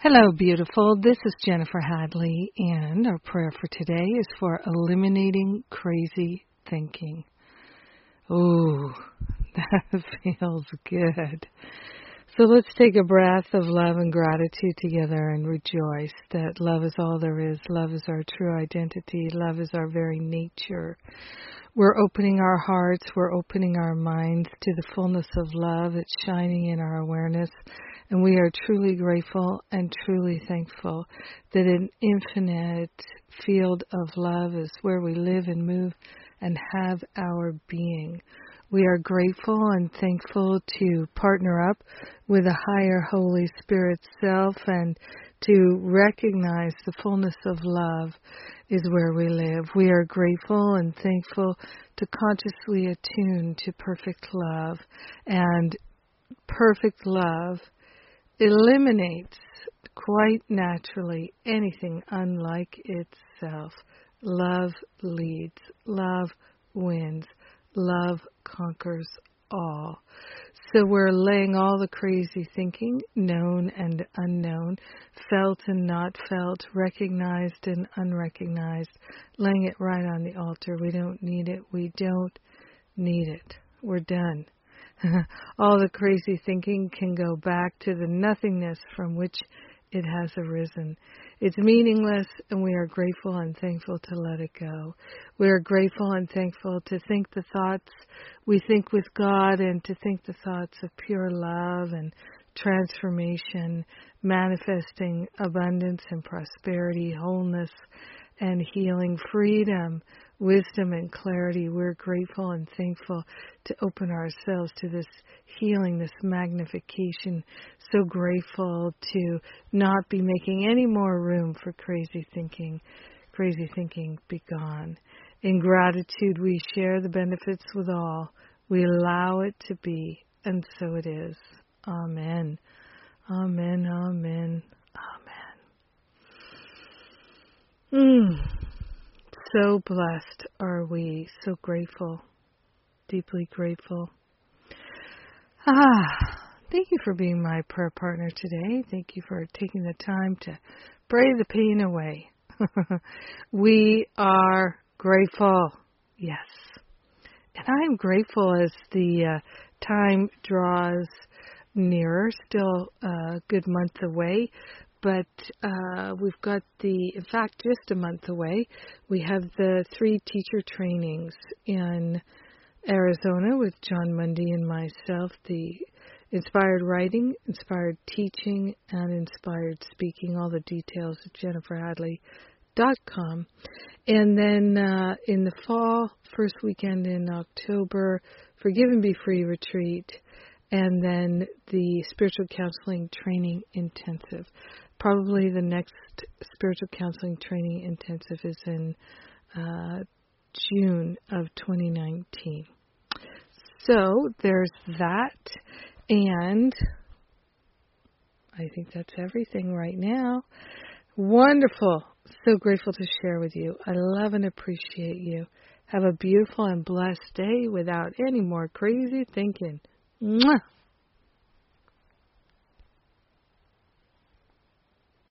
Hello, beautiful. This is Jennifer Hadley, and our prayer for today is for eliminating crazy thinking. Ooh, that feels good. So let's take a breath of love and gratitude together and rejoice that love is all there is. Love is our true identity. Love is our very nature. We're opening our hearts, we're opening our minds to the fullness of love. It's shining in our awareness. And we are truly grateful and truly thankful that an infinite field of love is where we live and move and have our being. We are grateful and thankful to partner up with a higher Holy Spirit self and to recognize the fullness of love is where we live. We are grateful and thankful to consciously attune to perfect love. And perfect love eliminates quite naturally anything unlike itself. Love leads, love wins, love conquers all. So we're laying all the crazy thinking, known and unknown, felt and not felt, recognized and unrecognized, laying it right on the altar. We don't need it. We don't need it. We're done. all the crazy thinking can go back to the nothingness from which it has arisen. It's meaningless, and we are grateful and thankful to let it go. We are grateful and thankful to think the thoughts we think with God and to think the thoughts of pure love and transformation, manifesting abundance and prosperity, wholeness and healing, freedom wisdom and clarity. We're grateful and thankful to open ourselves to this healing, this magnification. So grateful to not be making any more room for crazy thinking. Crazy thinking be gone. In gratitude, we share the benefits with all. We allow it to be, and so it is. Amen. Amen. Amen. Amen. Mm so blessed are we, so grateful, deeply grateful. Ah, thank you for being my prayer partner today. Thank you for taking the time to pray the pain away. we are grateful, yes. And I am grateful as the uh, time draws nearer, still a good month away, but uh, we've got the, in fact, just a month away, we have the three teacher trainings in Arizona with Jon Mundy and myself the inspired writing, inspired teaching, and inspired speaking. All the details at jenniferhadley.com. And then uh, in the fall, first weekend in October, Forgive and Be Free retreat and then the spiritual counseling training intensive probably the next spiritual counseling training intensive is in uh, June of 2019. So there's that, and I think that's everything right now. Wonderful. So grateful to share with you. I love and appreciate you. Have a beautiful and blessed day without any more crazy thinking. 嗯。